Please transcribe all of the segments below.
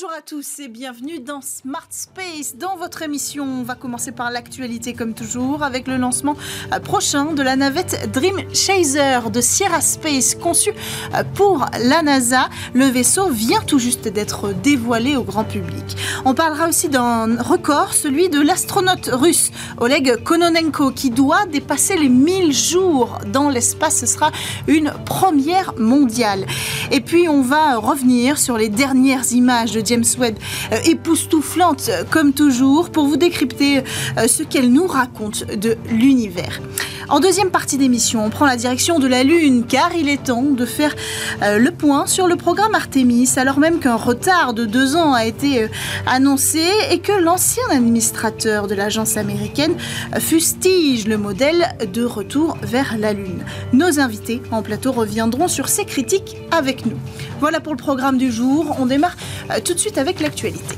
Bonjour à tous et bienvenue dans Smart Space. Dans votre émission, on va commencer par l'actualité comme toujours avec le lancement euh, prochain de la navette Dream Chaser de Sierra Space conçue euh, pour la NASA. Le vaisseau vient tout juste d'être dévoilé au grand public. On parlera aussi d'un record, celui de l'astronaute russe Oleg Kononenko qui doit dépasser les 1000 jours dans l'espace. Ce sera une première mondiale. Et puis on va revenir sur les dernières images de James Webb, euh, époustouflante comme toujours, pour vous décrypter euh, ce qu'elle nous raconte de l'univers. En deuxième partie d'émission, on prend la direction de la Lune car il est temps de faire euh, le point sur le programme Artemis alors même qu'un retard de deux ans a été annoncé et que l'ancien administrateur de l'agence américaine fustige le modèle de retour vers la Lune. Nos invités en plateau reviendront sur ces critiques avec nous. Voilà pour le programme du jour. On démarre tout de suite avec l'actualité.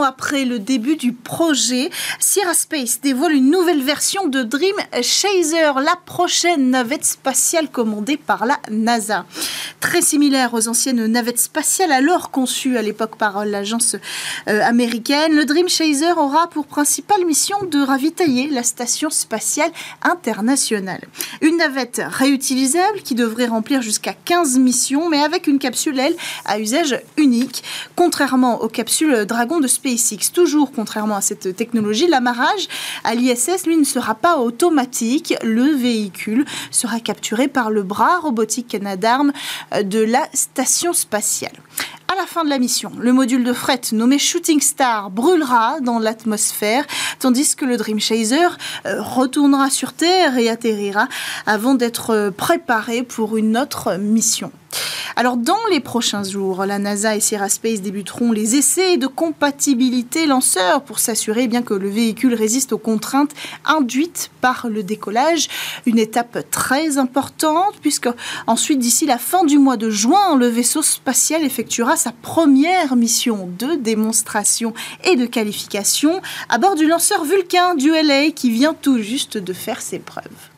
20 ans après le début du projet, Sierra Space dévoile une nouvelle version de Dream Chaser, la prochaine navette spatiale commandée par la NASA. Très similaire aux anciennes navettes spatiales alors conçues à l'époque par l'agence euh, américaine, le Dream Chaser aura pour principale mission de ravitailler la station spatiale internationale. Une navette réutilisable qui devrait remplir jusqu'à 15 missions, mais avec une capsule, elle, à usage unique, contrairement aux capsules Dragon de Toujours contrairement à cette technologie, l'amarrage à l'ISS, lui, ne sera pas automatique. Le véhicule sera capturé par le bras robotique Canadarm de la station spatiale. À la fin de la mission, le module de fret nommé Shooting Star brûlera dans l'atmosphère, tandis que le Dream Chaser euh, retournera sur Terre et atterrira avant d'être euh, préparé pour une autre mission. Alors dans les prochains jours, la NASA et Sierra Space débuteront les essais de compatibilité lanceur pour s'assurer bien que le véhicule résiste aux contraintes induites par le décollage. Une étape très importante puisque ensuite d'ici la fin du mois de juin, le vaisseau spatial effectuera sa première mission de démonstration et de qualification à bord du lanceur Vulcain du LA qui vient tout juste de faire ses preuves.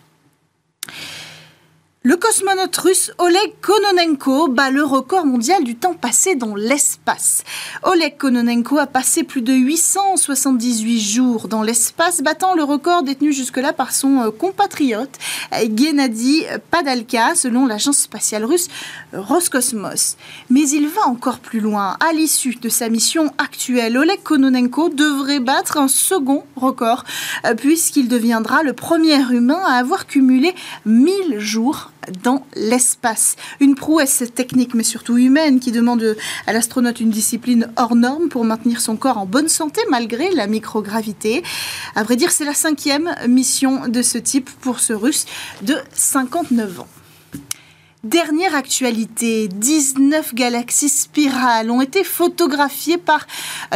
Le cosmonaute russe Oleg Kononenko bat le record mondial du temps passé dans l'espace. Oleg Kononenko a passé plus de 878 jours dans l'espace, battant le record détenu jusque-là par son euh, compatriote Gennady Padalka, selon l'agence spatiale russe Roscosmos. Mais il va encore plus loin. À l'issue de sa mission actuelle, Oleg Kononenko devrait battre un second record, euh, puisqu'il deviendra le premier humain à avoir cumulé 1000 jours dans l'espace. Une prouesse technique mais surtout humaine qui demande à l'astronaute une discipline hors norme pour maintenir son corps en bonne santé malgré la microgravité. À vrai dire, c'est la cinquième mission de ce type pour ce russe de 59 ans. Dernière actualité, 19 galaxies spirales ont été photographiées par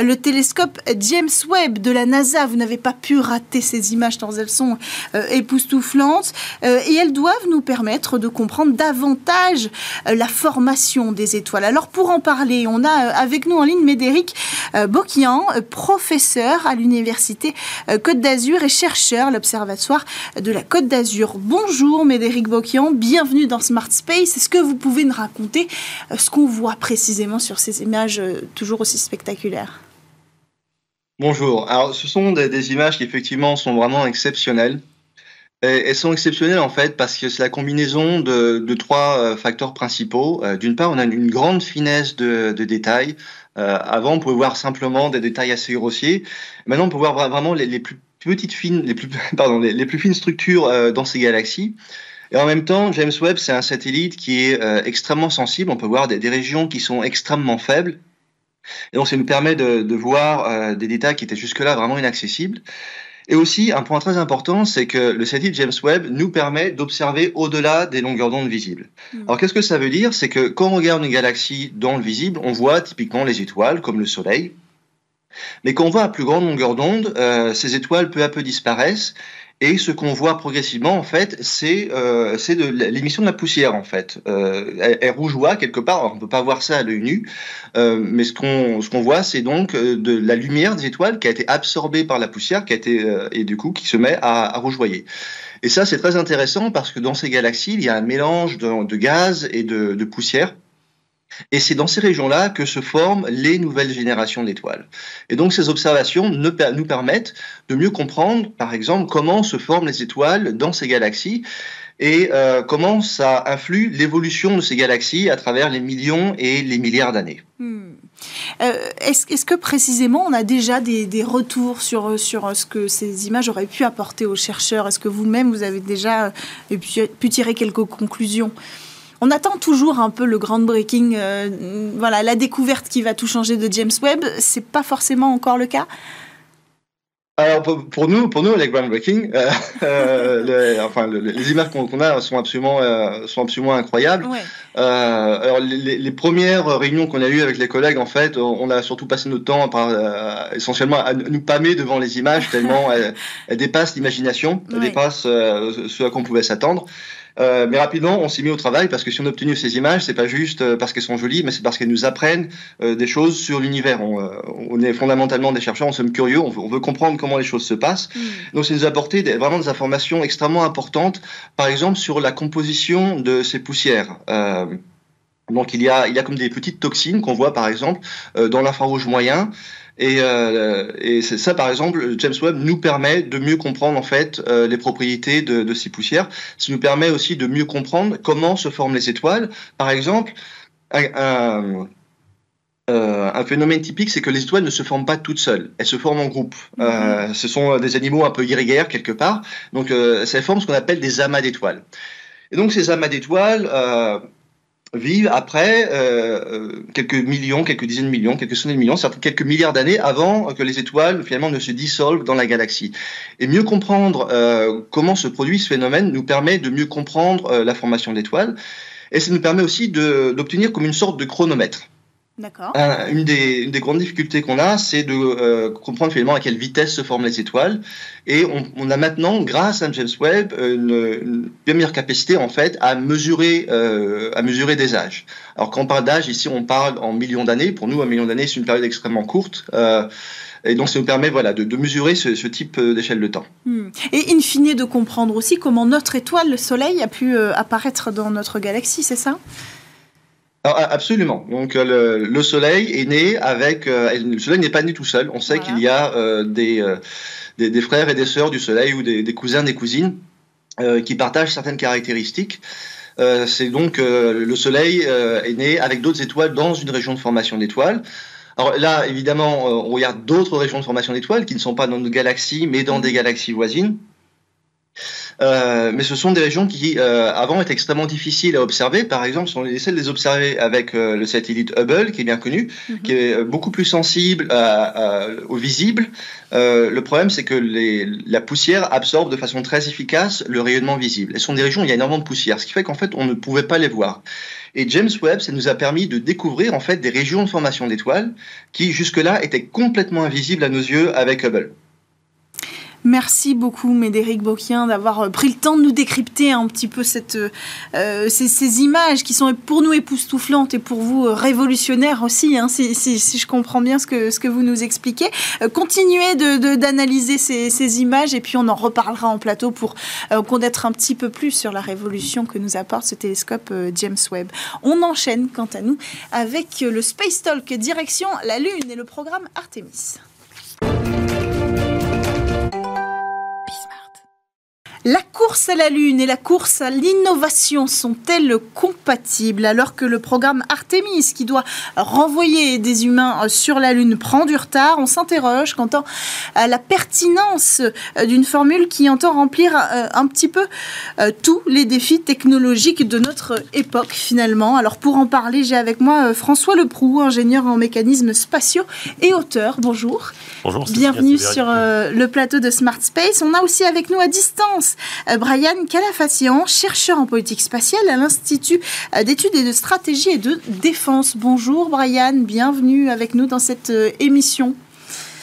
le télescope James Webb de la NASA. Vous n'avez pas pu rater ces images tant elles sont euh, époustouflantes euh, et elles doivent nous permettre de comprendre davantage euh, la formation des étoiles. Alors pour en parler, on a avec nous en ligne Médéric Boquian, professeur à l'université Côte d'Azur et chercheur à l'Observatoire de la Côte d'Azur. Bonjour Médéric Boquian, bienvenue dans Smart Space. Est-ce que vous pouvez nous raconter euh, ce qu'on voit précisément sur ces images euh, toujours aussi spectaculaires Bonjour. Alors, ce sont des, images qui effectivement sont vraiment exceptionnelles. elles sont exceptionnelles en fait parce que c'est la combinaison de, trois euh, facteurs principaux. D'une part, on a une grande finesse de, détails. avant, on pouvait voir simplement des détails assez grossiers. Maintenant, on peut voir vraiment les, plus petites fines, les plus, les plus fines structures dans ces galaxies. Et en même temps, James Webb, c'est un satellite qui est euh, extrêmement sensible. On peut voir des, régions qui sont extrêmement faibles. Et donc, ça nous permet de, voir euh, des détails qui étaient jusque-là vraiment inaccessibles. Et aussi, un point très important, c'est que le satellite James Webb nous permet d'observer au-delà des longueurs d'onde visibles. Hmm. Alors, qu'est-ce que ça veut dire? C'est que quand on regarde une galaxie dans le visible, on voit typiquement les étoiles, comme le Soleil. Mais quand on voit à plus grande longueur d'onde, euh, ces étoiles peu à peu disparaissent Et ce qu'on voit progressivement, en fait, c'est euh, de l'émission de la poussière, en fait. Euh, elle, elle, rougeoie quelque part. On ne peut pas voir ça à l'œil nu, euh, mais ce qu'on ce voit, c'est donc euh, de la lumière des étoiles qui a été absorbée par la poussière, qui a été euh, et du coup qui se met à, à rougeoyer. Et ça, c'est très intéressant parce que dans ces galaxies, il y a un mélange de, gaz et de poussière. Et c'est dans ces régions-là que se forment les nouvelles générations d'étoiles. Et donc ces observations nous permettent de mieux comprendre, par exemple, comment se forment les étoiles dans ces galaxies et euh, comment ça influe l'évolution de ces galaxies à travers les millions et les milliards d'années. Hmm. Euh, Est-ce est que précisément on a déjà des, retours sur, sur ce que ces images auraient pu apporter aux chercheurs? Est-ce que vous-même vous avez déjà pu tirer quelques conclusions? On attend toujours un peu le groundbreaking, euh, voilà, la découverte qui va tout changer de James Webb. C'est pas forcément encore le cas. Alors pour, nous, pour nous, les groundbreaking, euh, euh, enfin les images qu'on a sont absolument, euh, sont absolument incroyables. Ouais. Alors les, les, premières réunions qu'on a eues avec les collègues, en fait, on a surtout passé notre temps par, essentiellement à nous pâmer devant les images tellement elles, elles, dépassent l'imagination, elles ouais. dépassent ce à quoi on pouvait s'attendre. Euh, mais rapidement, on s'est mis au travail parce que si on a obtenu ces images, c'est pas juste euh, parce qu'elles sont jolies, mais c'est parce qu'elles nous apprennent euh, des choses sur l'univers. On, euh, on, est fondamentalement des chercheurs, on sommes curieux, on veut, on veut comprendre comment les choses se passent. Mmh. Donc, ça nous a apporté des, vraiment des informations extrêmement importantes, par exemple sur la composition de ces poussières. Euh, donc, il y a, il y a comme des petites toxines qu'on voit par exemple dans l'infrarouge moyen. Et, euh, et c'est ça, par exemple, James Webb nous permet de mieux comprendre en fait euh, les propriétés de, de, ces poussières. Ça nous permet aussi de mieux comprendre comment se forment les étoiles. Par exemple, un, un, euh, un phénomène typique, c'est que les étoiles ne se forment pas toutes seules. Elles se forment en groupe. Mm -hmm. ce sont des animaux un peu grégaires quelque part. Donc, ça forme ce qu'on appelle des amas d'étoiles. Et donc, ces amas d'étoiles vivent après euh, quelques millions, quelques dizaines de millions, quelques centaines de millions, quelques milliards d'années avant que les étoiles finalement ne se dissolvent dans la galaxie. Et mieux comprendre euh, comment se produit ce phénomène nous permet de mieux comprendre euh, la formation d'étoiles et ça nous permet aussi d'obtenir comme une sorte de chronomètre. Un, une, des, une, des, grandes difficultés qu'on a, c'est de euh, comprendre finalement à quelle vitesse se forment les étoiles. Et on, on a maintenant, grâce à James Webb, une, une meilleure capacité en fait à mesurer, euh, à mesurer des âges. Alors quand on parle d'âge, ici on parle en millions d'années. Pour nous, un million d'années, c'est une période extrêmement courte. Euh, et donc, ça nous permet voilà, de, de mesurer ce, ce type euh, d'échelle de temps. Hmm. Et in fine, de comprendre aussi comment notre étoile, le Soleil, a pu euh, apparaître dans notre galaxie, c'est ça? Absolument. Donc le, le, Soleil est né avec. Euh, le Soleil n'est pas né tout seul. On sait voilà. qu'il y a euh, des, euh, des, des, frères et des sœurs du Soleil ou des, des cousins, des cousines qui partagent certaines caractéristiques. C'est donc le Soleil est né avec d'autres étoiles dans une région de formation d'étoiles. Alors là, évidemment, on regarde d'autres régions de formation d'étoiles qui ne sont pas dans nos galaxies, mais dans mmh. des galaxies voisines. Euh, mais ce sont des régions qui, euh, avant, étaient extrêmement difficiles à observer. Par exemple, si on essaie de les observer avec euh, le satellite Hubble, qui est bien connu, mm -hmm. qui est beaucoup plus sensible à, à, au visible, euh, le problème, c'est que les, la poussière absorbe de façon très efficace le rayonnement visible. Et ce sont des régions où il y a énormément de poussière, ce qui fait qu'en fait, on ne pouvait pas les voir. Et James Webb, ça nous a permis de découvrir en fait des régions de formation d'étoiles qui jusque-là étaient complètement invisibles à nos yeux avec Hubble. Merci beaucoup, Médéric Boquien, d'avoir euh, pris le temps de nous décrypter un petit peu cette, euh, ces, images qui sont pour nous époustouflantes et pour vous euh, révolutionnaires aussi, hein, si, je comprends bien ce que, vous nous expliquez. Euh, continuez d'analyser ces, images et puis on en reparlera en plateau pour euh, connaître un petit peu plus sur la révolution que nous apporte ce télescope euh, James Webb. On enchaîne, quant à nous, avec le Space Talk direction la Lune et le programme Artemis. La course à la Lune et la course à l'innovation sont-elles compatibles alors que le programme Artemis, qui doit renvoyer des humains sur la Lune, prend du retard? On s'interroge quant à la pertinence d'une formule qui entend remplir euh, un petit peu euh, tous les défis technologiques de notre époque finalement. Alors pour en parler, j'ai avec moi euh, François Leproux, ingénieur en mécanismes spatiaux et auteur. Bonjour. Bonjour. Bienvenue sur le plateau de Smart Space. On a aussi avec nous à distance euh, Brian Calafacian, chercheur en politique spatiale à l'Institut euh, d'études et de stratégie et de défense. Bonjour Brian, bienvenue avec nous dans cette euh, émission.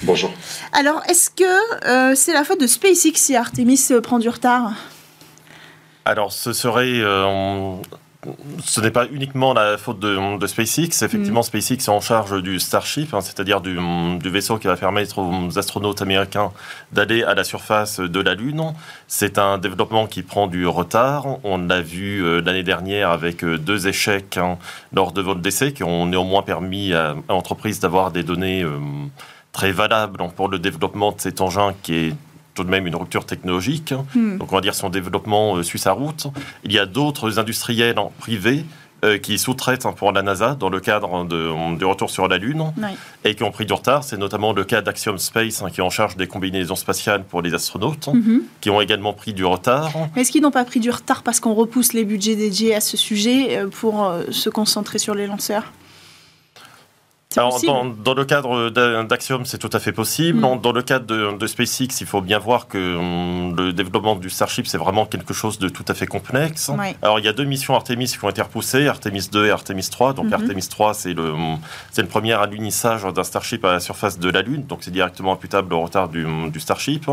Bonjour. Alors, est-ce que c'est la faute de SpaceX si Artemis prend du retard? Alors, ce serait ce n'est pas uniquement la faute de, SpaceX. Effectivement, mm. SpaceX est en charge du Starship, hein, c'est-à-dire du, vaisseau qui va permettre aux astronautes américains d'aller à la surface de la Lune. C'est un développement qui prend du retard. On l'a vu euh, l'année dernière avec euh, deux échecs hein, lors de votre décès qui ont néanmoins permis à, l'entreprise d'avoir des données euh, très valables pour le développement de cet engin qui est tout de même une rupture technologique. Hein. Hmm. Donc on va dire son développement euh, suit sa route. Il y a d'autres industriels en privé euh, qui sous-traitent hein, pour la NASA dans le cadre de, du retour sur la Lune et qui ont pris du retard. C'est notamment le cas d'Axiom Space hein, qui est en charge des combinaisons spatiales pour les astronautes, mhm. qui ont également pris du retard. Est-ce qu'ils n'ont pas pris du retard parce qu'on repousse les budgets dédiés à ce sujet euh, pour se concentrer sur les lanceurs? Alors, dans, le cadre d'Axiom, c'est tout à fait possible. Mm. Dans, le cadre de, SpaceX, il faut bien voir que hum, le développement du Starship, c'est vraiment quelque chose de tout à fait complexe. Alors, il y a deux missions Artemis qui ont été repoussées, Artemis 2 et Artemis 3. Donc, mm-hmm. Artemis 3, c'est le, hum, le premier alunissage d'un Starship à la surface de la Lune. Donc, c'est directement imputable au retard du, du Starship.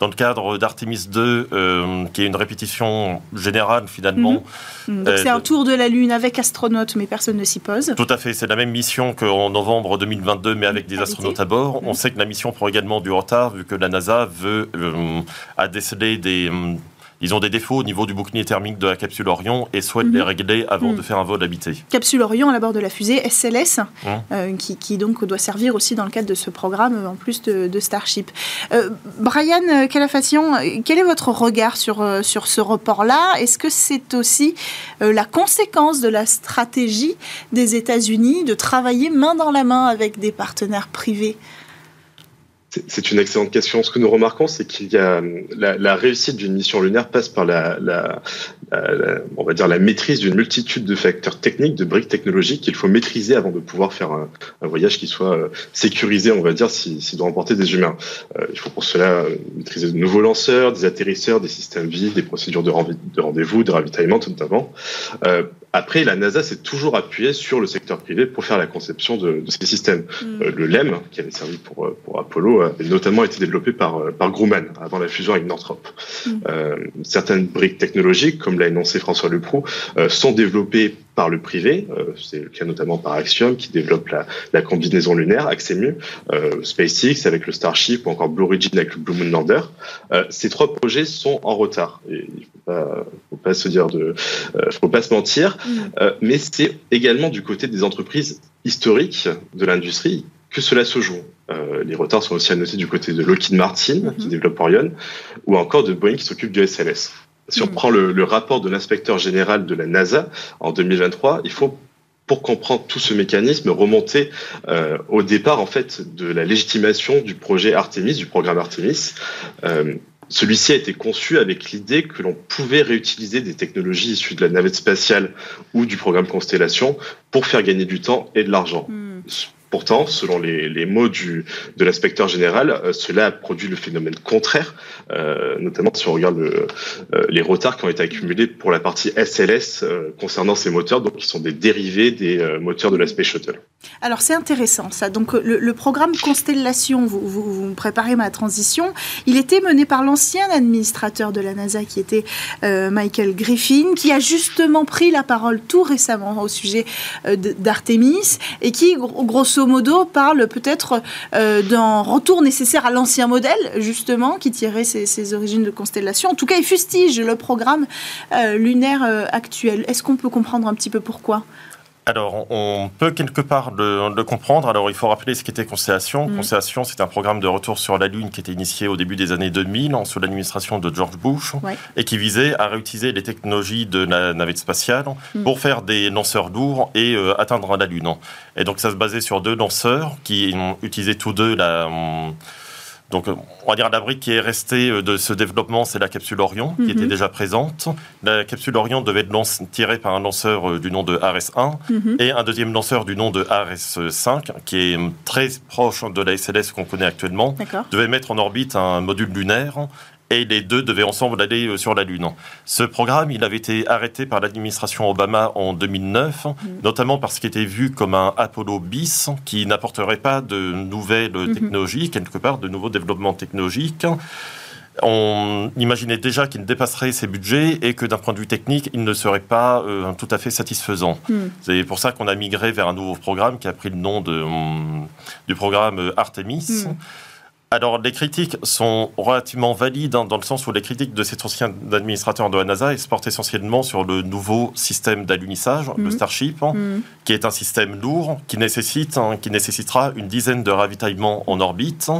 Dans le cadre d'Artemis 2, euh, qui est une répétition générale, finalement. Mm-hmm. Mm. Donc, c'est un tour de la Lune avec astronautes, mais personne ne s'y pose. Tout à fait. C'est la même mission qu'en novembre 2022, mais avec des astronautes à bord. On sait que la mission prend également du retard, vu que la NASA veut euh, a décelé des euh, ils ont des défauts au niveau du bouclier thermique de la capsule Orion et souhaitent les mhm. régler avant mhm. de faire un vol habité. Capsule Orion à la bord de la fusée SLS, hein. euh, qui, donc doit servir aussi dans le cadre de ce programme en plus de, Starship. Euh, Brian Calafation, quel est votre regard sur, sur ce report-là? Est-ce que c'est aussi la conséquence de la stratégie des États-Unis de travailler main dans la main avec des partenaires privés? C'est une excellente question. Ce que nous remarquons, c'est qu'il y a la, réussite d'une mission lunaire passe par la, on va dire la maîtrise d'une multitude de facteurs techniques, de briques technologiques qu'il faut maîtriser avant de pouvoir faire un, voyage qui soit euh, sécurisé, on va dire, s'il si, doit emporter des humains. Euh, il faut pour cela euh, maîtriser de nouveaux lanceurs, des atterrisseurs, des systèmes vifs, des procédures de, rendez-vous, de ravitaillement notamment. Après, la NASA s'est toujours appuyée sur le secteur privé pour faire la conception de, ces systèmes. Mm. Euh, le LEM, qui avait servi pour, euh, pour Apollo, avait notamment été développé par, euh, par Grumman avant la fusion avec Northrop. Mm. certaines briques technologiques, comme l'a énoncé François Leproux, sont développées par le privé, c'est le cas notamment par Axiom qui développe la, la combinaison lunaire, Axemu, SpaceX avec le Starship ou encore Blue Origin avec le Blue Moon Lander. ces trois projets sont en retard. Et il faut pas, faut pas se dire de, faut pas se mentir. Euh, mais c'est également du côté des entreprises historiques de l'industrie que cela se joue. Euh, les retards sont aussi à noter du côté de Lockheed Martin, qui mhm. développe Orion, ou encore de Boeing, qui s'occupe du SLS. Si on mhm. prend le, rapport de l'inspecteur général de la NASA en 2023, il faut pour comprendre tout ce mécanisme, remonter euh, au départ en fait de la légitimation du projet Artemis, du programme Artemis. Celui-ci a été conçu avec l'idée que l'on pouvait réutiliser des technologies issues de la navette spatiale ou du programme Constellation pour faire gagner du temps et de l'argent. Hmm. Pourtant, selon les, mots de l'inspecteur général, euh, cela a produit le phénomène contraire, euh, notamment si on regarde euh, les retards qui ont été accumulés pour la partie SLS concernant ces moteurs, donc qui sont des dérivés des moteurs de la Space Shuttle. Alors c'est intéressant ça. Donc le, programme Constellation, vous, vous, préparez ma transition, il était mené par l'ancien administrateur de la NASA qui était Michael Griffin, qui a justement pris la parole tout récemment au sujet d'Artemis et qui, grosso modo, parle peut-être euh, d'un retour nécessaire à l'ancien modèle, justement, qui tirait ses, origines de constellation. En tout cas, il fustige le programme euh, lunaire euh, actuel. Est-ce qu'on peut comprendre un petit peu pourquoi? Alors, on peut quelque part le, comprendre. Alors, il faut rappeler ce qu'était Constellation. Mm. Constellation, c'est un programme de retour sur la Lune qui était initié au début des années 2000 sous l'administration de George Bush et qui visait à réutiliser les technologies de la navette spatiale mm. pour faire des lanceurs lourds et euh, atteindre la Lune. Et donc, ça se basait sur deux lanceurs qui utilisaient tous deux la... Donc, on va dire la brique qui est restée euh, de ce développement, c'est la capsule Orion, qui était mhm. déjà présente. La capsule Orion devait être tirée par un lanceur euh, du nom de ARS-1 mhm. et un deuxième lanceur du nom de ARS-5, qui est très proche de la SLS qu'on connaît actuellement, devait mettre en orbite un module lunaire et les deux devaient ensemble aller euh, sur la Lune. Ce programme, il avait été arrêté par l'administration Obama en 2009, mm. notamment parce qu'il était vu comme un Apollo bis qui n'apporterait pas de nouvelles mm-hmm. technologies, quelque part de nouveaux développements technologiques. On imaginait déjà qu'il ne dépasserait ses budgets et que d'un point de vue technique, il ne serait pas euh, tout à fait satisfaisant. Mm. C'est pour ça qu'on a migré vers un nouveau programme qui a pris le nom de, hum, du programme Artemis. Alors, les critiques sont relativement valides hein, dans le sens où les critiques de cet ancien administrateur de la NASA se portent essentiellement sur le nouveau système d'alunissage, le mhm. Starship, hein, mhm. qui est un système lourd qui nécessite, hein, qui nécessitera une dizaine de ravitaillements en orbite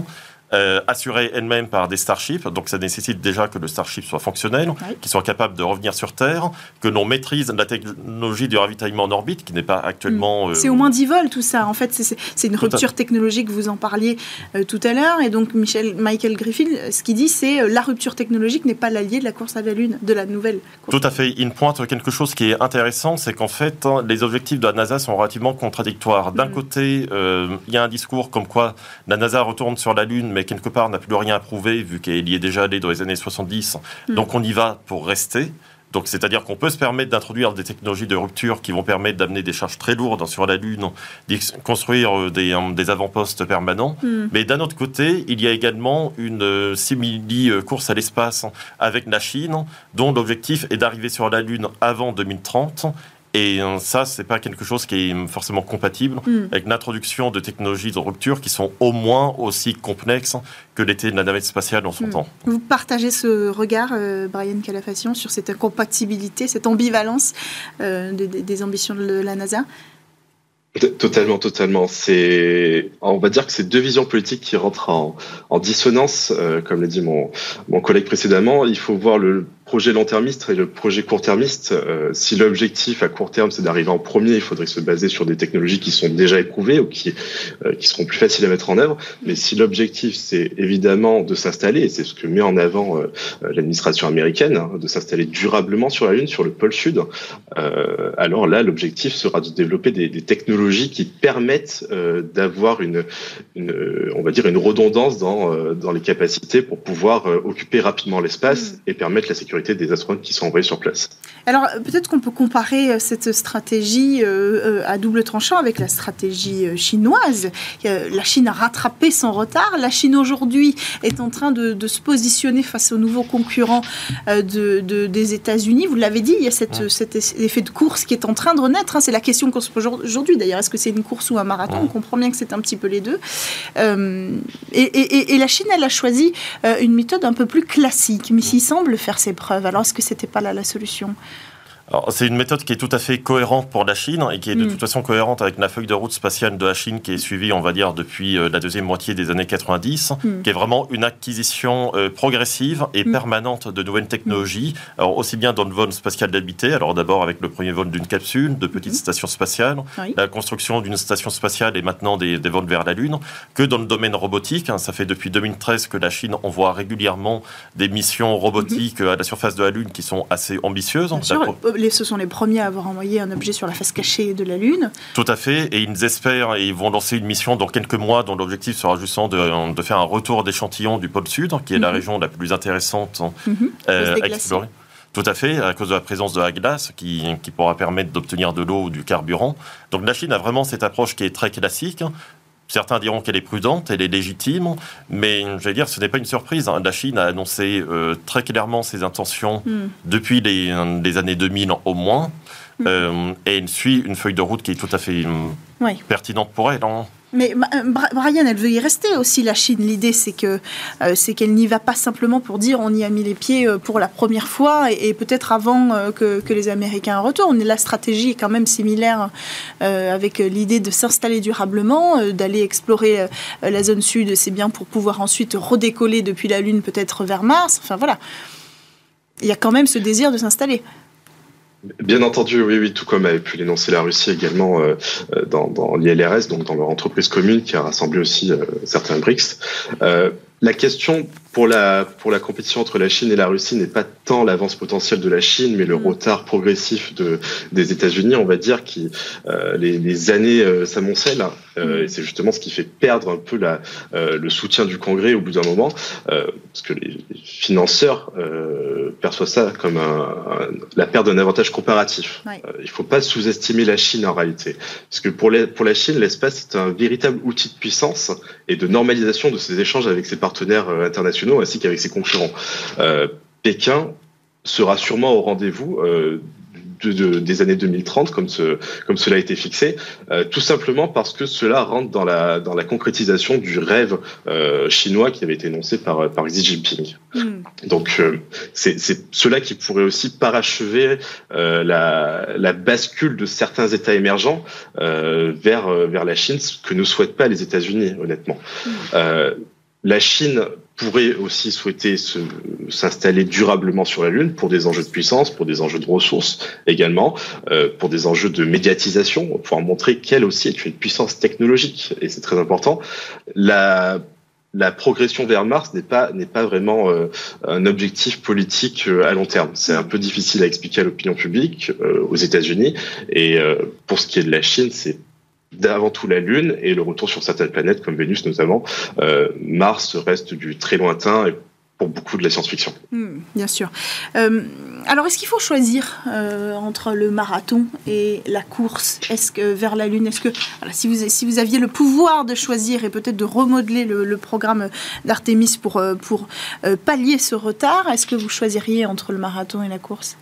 euh, assurée elle-même par des Starships. Donc ça nécessite déjà que le Starship soit fonctionnel, qu'il soit capable de revenir sur Terre, que l'on maîtrise la technologie du ravitaillement en orbite, qui n'est pas actuellement... Mm. Euh, c'est au moins 10 vols tout ça. En fait, c'est une rupture technologique, vous en parliez euh, tout à l'heure. Et donc Michel, Michael Griffin, ce qu'il dit, c'est la rupture technologique n'est pas l'allié de la course à la Lune, de la nouvelle. Tout à fait. Il pointe quelque chose qui est intéressant, c'est qu'en fait, hein, les objectifs de la NASA sont relativement contradictoires. D'un mm. côté, il y a un discours comme quoi la NASA retourne sur la Lune, mais quelque part n'a plus rien à prouver vu qu'elle y est déjà allée dans les années 70. Hmm. Donc on y va pour rester. Donc, c'est-à-dire qu'on peut se permettre d'introduire des technologies de rupture qui vont permettre d'amener des charges très lourdes sur la Lune, de construire euh, des, euh, des avant-postes permanents. Hmm. Mais d'un autre côté, il y a également une euh, simili course à l'espace avec la Chine, dont l'objectif est d'arriver sur la Lune avant 2030 et euh, ça, c'est pas quelque chose qui est forcément compatible hmm. avec l'introduction de technologies de rupture qui sont au moins aussi complexes que l'était de la navette spatiale en son hmm. temps. Vous partagez ce regard, euh, Brian Calafation, sur cette incompatibilité, cette ambivalence euh, des, ambitions de la NASA? Totalement, totalement. C'est, on va dire que c'est deux visions politiques qui rentrent en, en dissonance, comme l'a dit mon, mon collègue précédemment. Il faut voir le projet long-termiste et le projet court-termiste, euh, si l'objectif à court terme c'est d'arriver en premier, il faudrait se baser sur des technologies qui sont déjà éprouvées ou qui, euh, qui seront plus faciles à mettre en œuvre. Mais si l'objectif c'est évidemment de s'installer, et c'est ce que met en avant euh, l'administration américaine, hein, de s'installer durablement sur la Lune, sur le pôle sud, alors là l'objectif sera de développer des, des technologies qui permettent d'avoir une, une, on va dire une redondance dans, dans les capacités pour pouvoir occuper rapidement l'espace mmh. et permettre la sécurité des astronautes qui sont envoyés sur place. Alors peut-être qu'on peut comparer euh, cette stratégie euh, euh, à double tranchant avec la stratégie chinoise. La Chine a rattrapé son retard. La Chine aujourd'hui est en train de, se positionner face aux nouveaux concurrents de, des États-Unis. Vous l'avez dit, il y a cette, cet effet de course qui est en train de renaître. Hein. C'est la question qu'on se pose aujourd'hui. D'ailleurs, est-ce que c'est une course ou un marathon? On comprend bien que c'est un petit peu les deux. et, et, la Chine, elle a choisi une méthode un peu plus classique, mais s'il semble faire ses alors, est-ce que c'était pas là la solution? C'est une méthode qui est tout à fait cohérente pour la Chine et qui est de mm. toute façon cohérente avec la feuille de route spatiale de la Chine qui est suivie, on va dire, depuis euh, la deuxième moitié des années 90, mm. qui est vraiment une acquisition euh, progressive et mm. permanente de nouvelles technologies, alors aussi bien dans le vol spatial d'habité, alors d'abord avec le premier vol d'une capsule, de petites stations spatiales, la construction d'une station spatiale et maintenant des, vols vers la Lune, que dans le domaine robotique. Hein, ça fait depuis 2013 que la Chine envoie régulièrement des missions robotiques mm-hmm. à la surface de la Lune qui sont assez ambitieuses ce sont les premiers à avoir envoyé un objet sur la face cachée de la Lune. Tout à fait, et ils espèrent, et ils vont lancer une mission dans quelques mois dont l'objectif sera justement de, faire un retour d'échantillons du pôle Sud, qui est la mhm. région la plus intéressante mhm. euh, à explorer. Tout à fait, à cause de la présence de la glace qui, qui pourra permettre d'obtenir de l'eau ou du carburant. Donc la Chine a vraiment cette approche qui est très classique. Certains diront qu'elle est prudente, elle est légitime, mais je vais dire, ce n'est pas une surprise. Hein. La Chine a annoncé euh, très clairement ses intentions hmm. depuis les, années 2000 au moins, hmm. euh, et elle suit une feuille de route qui est tout à fait pertinente pour elle. Hein. Mais euh, Brian, elle veut y rester aussi, la Chine. L'idée, c'est que euh, c'est qu'elle n'y va pas simplement pour dire on y a mis les pieds euh, pour la première fois et, peut-être avant que, les Américains retournent. La stratégie est quand même similaire avec l'idée de s'installer durablement, d'aller explorer la zone sud. C'est bien pour pouvoir ensuite redécoller depuis la Lune, peut-être vers Mars. Enfin voilà. Il y a quand même ce désir de s'installer. Bien entendu, oui, oui, tout comme avait pu l'énoncer la Russie également euh, euh, dans, dans l'ILRS, donc dans leur entreprise commune qui a rassemblé aussi euh, certains BRICS. la question pour la, pour la compétition entre la Chine et la Russie n'est pas tant l'avance potentielle de la Chine, mais le mm. retard progressif de, des États-Unis, on va dire, qui euh, les, les, années euh, s'amoncellent. Euh, mm. et c'est justement ce qui fait perdre un peu la, euh, le soutien du Congrès au bout d'un moment, parce que les, financeurs perçoivent ça comme un, la perte d'un avantage comparatif. il ne faut pas sous-estimer la Chine en réalité, parce que pour la Chine, l'espace est un véritable outil de puissance et de normalisation de ses échanges avec ses partenaires internationaux ainsi qu'avec ses concurrents. Euh, Pékin sera sûrement au rendez-vous euh, des années 2030, comme, ce, comme cela a été fixé, euh, tout simplement parce que cela rentre dans la, dans la concrétisation du rêve chinois qui avait été énoncé par, par Xi Jinping. Hmm. Donc c'est cela qui pourrait aussi parachever la, la, bascule de certains États émergents vers, vers la Chine, ce que ne souhaitent pas les États-Unis, honnêtement. Hmm. la Chine pourrait aussi souhaiter s'installer durablement sur la Lune pour des enjeux de puissance, pour des enjeux de ressources également, euh, pour des enjeux de médiatisation, pour pouvoir montrer qu'elle aussi est une puissance technologique et c'est très important. La la progression vers Mars n'est pas n'est pas vraiment euh, un objectif politique euh, à long terme. C'est un peu difficile à expliquer à l'opinion publique euh, aux États-Unis et pour ce qui est de la Chine, c'est d'avant tout la Lune et le retour sur certaines planètes comme Vénus notamment. Euh, Mars reste du très lointain pour beaucoup de la science-fiction. Hmm, bien sûr. Euh, alors, est-ce qu'il faut choisir euh, entre le marathon et la course? Est-ce que vers la Lune? Est-ce que si vous si vous aviez le pouvoir de choisir et peut-être de remodeler le, le programme d'Artemis pour pour pallier ce retard, est-ce que vous choisiriez entre le marathon et la course?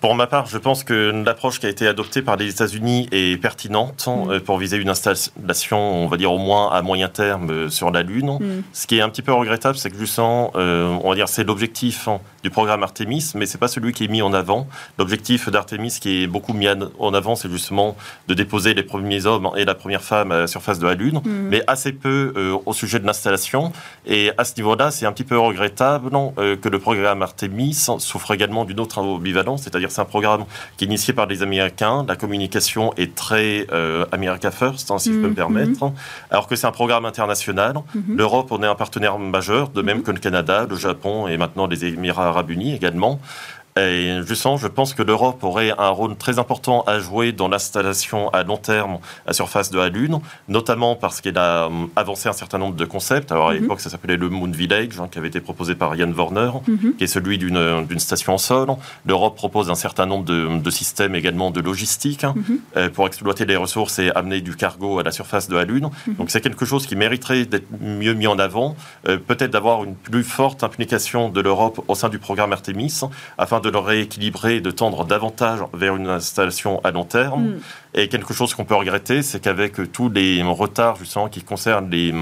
Pour ma part, je pense que l'approche qui a été adoptée par les États-Unis est pertinente mm. euh, pour viser une installation, on va dire au moins à moyen terme, euh, sur la Lune. Mm. Ce qui est un petit peu regrettable, c'est que justement, euh, on va dire, c'est l'objectif hein, du programme Artemis, mais c'est pas celui qui est mis en avant. L'objectif d'Artemis qui est beaucoup mis en avant, c'est justement de déposer les premiers hommes et la première femme à la surface de la Lune, mm. mais assez peu au sujet de l'installation. Et à ce niveau-là, c'est un petit peu regrettable non, que le programme Artemis souffre également d'une autre ambivalence c'est-à-dire c'est un programme qui est initié par les Américains. La communication est très euh, America First, hein, si je peux me mhm. permettre, alors que c'est un programme international. Mhm. L'Europe, on est un partenaire majeur, de même mhm. que le Canada, le Japon et maintenant les Émirats arabes unis également. Et justement, je pense que l'Europe aurait un rôle très important à jouer dans l'installation à long terme à surface de la Lune, notamment parce qu'elle a hum, avancé un certain nombre de concepts. Alors à mhm. l'époque, ça s'appelait le Moon Village, hein, qui avait été proposé par Ian Warner, mhm. qui est celui d'une station en sol. L'Europe propose un certain nombre de, de, systèmes également de logistique hein, mhm. euh, pour exploiter les ressources et amener du cargo à la surface de la Lune. Donc c'est quelque chose qui mériterait d'être mieux mis en avant, euh, peut-être d'avoir une plus forte implication de l'Europe au sein du programme Artemis, afin de de le rééquilibrer, de tendre davantage vers une installation à long terme. Mm. Et quelque chose qu'on peut regretter, c'est qu'avec tous les retards justement qui concernent les,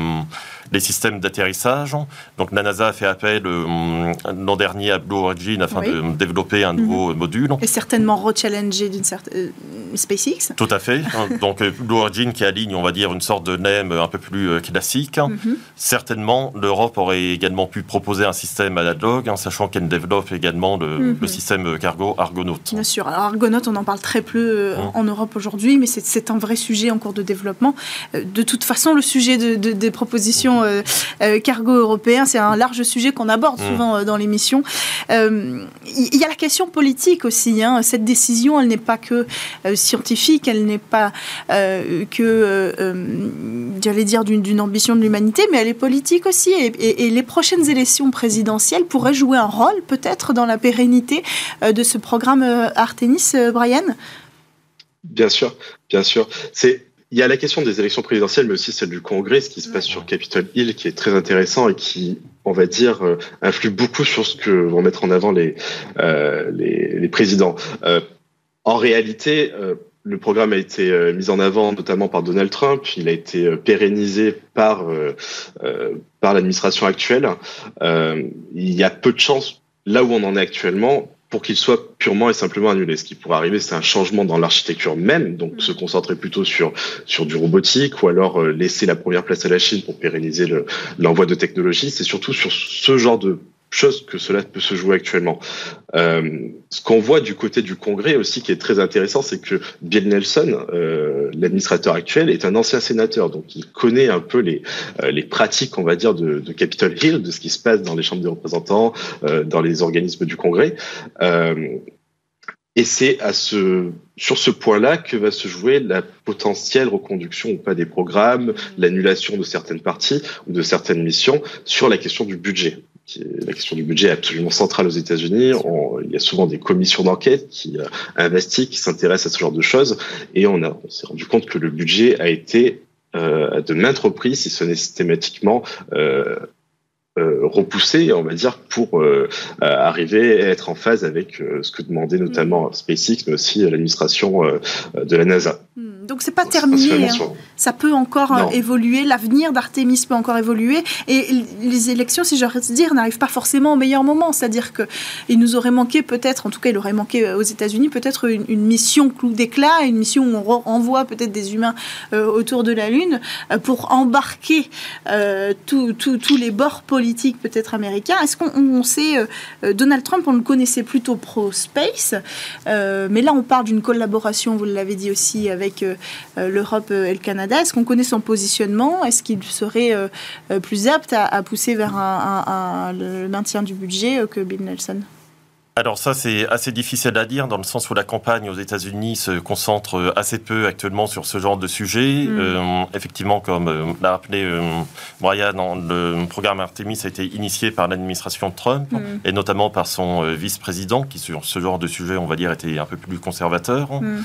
les systèmes d'atterrissage, donc la NASA a fait appel euh, l'an dernier à Blue Origin afin de développer un nouveau mhm. module. Et certainement re-challenger d'une certaine euh, SpaceX. Tout à fait. donc euh, Blue Origin qui aligne, on va dire, une sorte de NEM un peu plus classique. Mhm. Certainement, l'Europe aurait également pu proposer un système analogue, hein, sachant qu'elle développe également le, mhm. système cargo Argonaut. Bien sûr. Alors Argonaut, on en parle très peu en Europe aujourd'hui mais c'est un vrai sujet en cours de développement. Euh, de toute façon, le sujet des propositions euh, euh, cargo européen, c'est un large sujet qu'on aborde mmh. souvent dans l'émission. Il y a la question politique aussi. Hein. Cette décision, elle n'est pas que scientifique, elle n'est pas que, j'allais dire, d'une ambition de l'humanité, mais elle est politique aussi. Et, et, les prochaines élections présidentielles pourraient jouer un rôle peut-être dans la pérennité de ce programme Artemis, Brian? Bien sûr, bien sûr. C'est il y a la question des élections présidentielles, mais aussi celle du Congrès, ce qui se passe sur Capitol Hill, qui est très intéressant et qui, on va dire, euh, influe beaucoup sur ce que vont mettre en avant les euh, les, les, présidents. Euh, en réalité, euh, le programme a été mis en avant notamment par Donald Trump. Il a été pérennisé par par l'administration actuelle. il y a peu de chances là où on en est actuellement pour qu'il soit purement et simplement annulé. Ce qui pourrait arriver, c'est un changement dans l'architecture même, donc se concentrer plutôt sur sur du robotique ou alors euh, laisser la première place à la Chine pour pérenniser l'envoi de technologies. C'est surtout sur ce genre de chose que cela peut se jouer actuellement. Euh, ce qu'on voit du côté du Congrès aussi qui est très intéressant, c'est que Bill Nelson, euh, l'administrateur actuel, est un ancien sénateur, donc il connaît un peu les, euh, les pratiques, on va dire, de, de, Capitol Hill, de ce qui se passe dans les chambres des représentants, dans les organismes du Congrès. Et c'est à ce, sur ce point-là que va se jouer la potentielle reconduction ou pas des programmes, l'annulation de certaines parties ou de certaines missions sur la question du budget. La question du budget est absolument centrale aux États-Unis. Il y a souvent des commissions d'enquête qui euh, investiguent, qui s'intéressent à ce genre de choses, et on, a, on s'est rendu compte que le budget a été euh, de maintes reprises, si ce n'est systématiquement, euh, euh, repoussé, on va dire, pour euh, arriver à être en phase avec euh, ce que demandait notamment mm. SpaceX, mais aussi l'administration de la NASA. Mm. Donc c'est pas terminé. Hein. Ça peut encore euh, évoluer. L'avenir d'Artemis peut encore évoluer. Et les élections, si j'aurais dire, n'arrivent pas forcément au meilleur moment. C'est-à-dire que il nous aurait manqué peut-être, en tout cas, il aurait manqué euh, aux États-Unis peut-être une, mission clou d'éclat, une mission où on envoie peut-être des humains euh, autour de la Lune pour embarquer tous les bords politiques peut-être américains. Est-ce qu'on sait Donald Trump, on le connaissait plutôt pro space, mais là on parle d'une collaboration, vous l'avez dit aussi, avec euh, l'Europe et le Canada. Est-ce qu'on connaît son positionnement? Est-ce qu'il serait euh, euh, plus apte à, pousser vers le maintien du budget que Bill Nelson? Alors ça, c'est assez difficile à dire dans le sens où la campagne aux États-Unis se concentre assez peu actuellement sur ce genre de sujet. Mm. effectivement, comme l'a rappelé Brian, le programme Artemis a été initié par l'administration Trump mm. et notamment par son vice-président qui sur ce genre de sujet, on va dire, était un peu plus conservateur. Mm.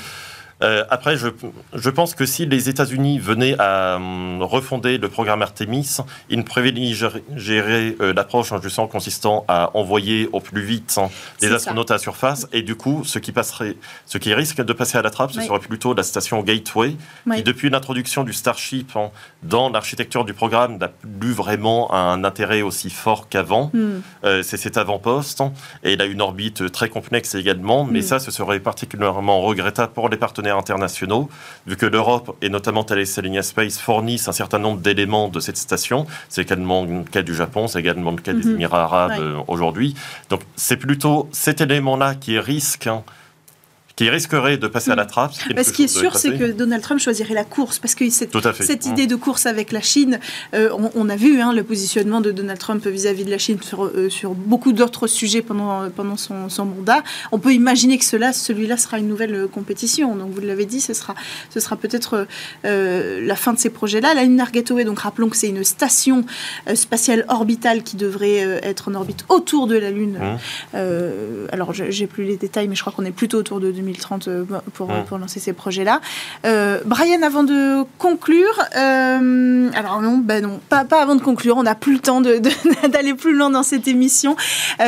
Euh, après, je, je, pense que si les États-Unis venaient à hum, refonder le programme Artemis, ils ne privilégieraient euh, l'approche en sens consistant à envoyer au plus vite hein, des astronautes à la surface. Et du coup, ce qui, passerait, ce qui risque de passer à la trappe, ce serait plutôt la station Gateway, qui depuis l'introduction du Starship hein, dans l'architecture du programme n'a plus vraiment un intérêt aussi fort qu'avant. Hmm. Euh, c'est cet avant-poste. Hein, et il a une orbite très complexe également. Mais hmm. ça, ce serait particulièrement regrettable pour les partenaires internationaux, vu que l'Europe et notamment Thales Alenia Space fournissent un certain nombre d'éléments de cette station. C'est également le cas du Japon, c'est également le cas des mhm. Émirats arabes euh, aujourd'hui. Donc c'est plutôt cet élément-là qui risque hein, qui risquerait de passer à la trappe. Ce qui est sûr, c'est que Donald Trump choisirait la course, parce que cette, cette idée de course avec la Chine, euh, on, a vu hein, le positionnement de Donald Trump vis-à-vis de la Chine sur, euh, sur beaucoup d'autres sujets pendant, pendant son, son, mandat. On peut imaginer que cela, celui-là sera une nouvelle euh, compétition. Donc vous l'avez dit, ce sera, ce sera peut-être la fin de ces projets-là. La Lunar Gateway, donc rappelons que c'est une station spatiale orbitale qui devrait être en orbite autour de la Lune. Mmh. alors j'ai plus les détails, mais je crois qu'on est plutôt autour de 2000 2030 euh, pour, pour lancer ces projets-là. Euh, Brian, avant de conclure, euh, alors non, ben non, pas, pas avant de conclure, on n'a plus le temps d'aller plus loin dans cette émission,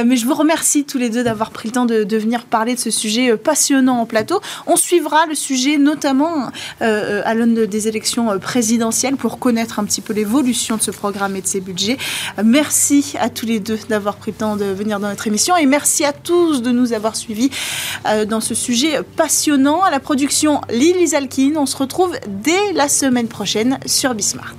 mais je vous remercie tous les deux d'avoir pris le temps de, venir parler de ce sujet passionnant en plateau. On suivra le sujet notamment à l'aune des élections présidentielles pour connaître un petit peu l'évolution de ce programme et de ses budgets. merci à tous les deux d'avoir pris le temps de venir dans notre émission et merci à tous de nous avoir suivis dans ce sujet passionnant. À la production Lily Zalkin, on se retrouve dès la semaine prochaine sur Bismart.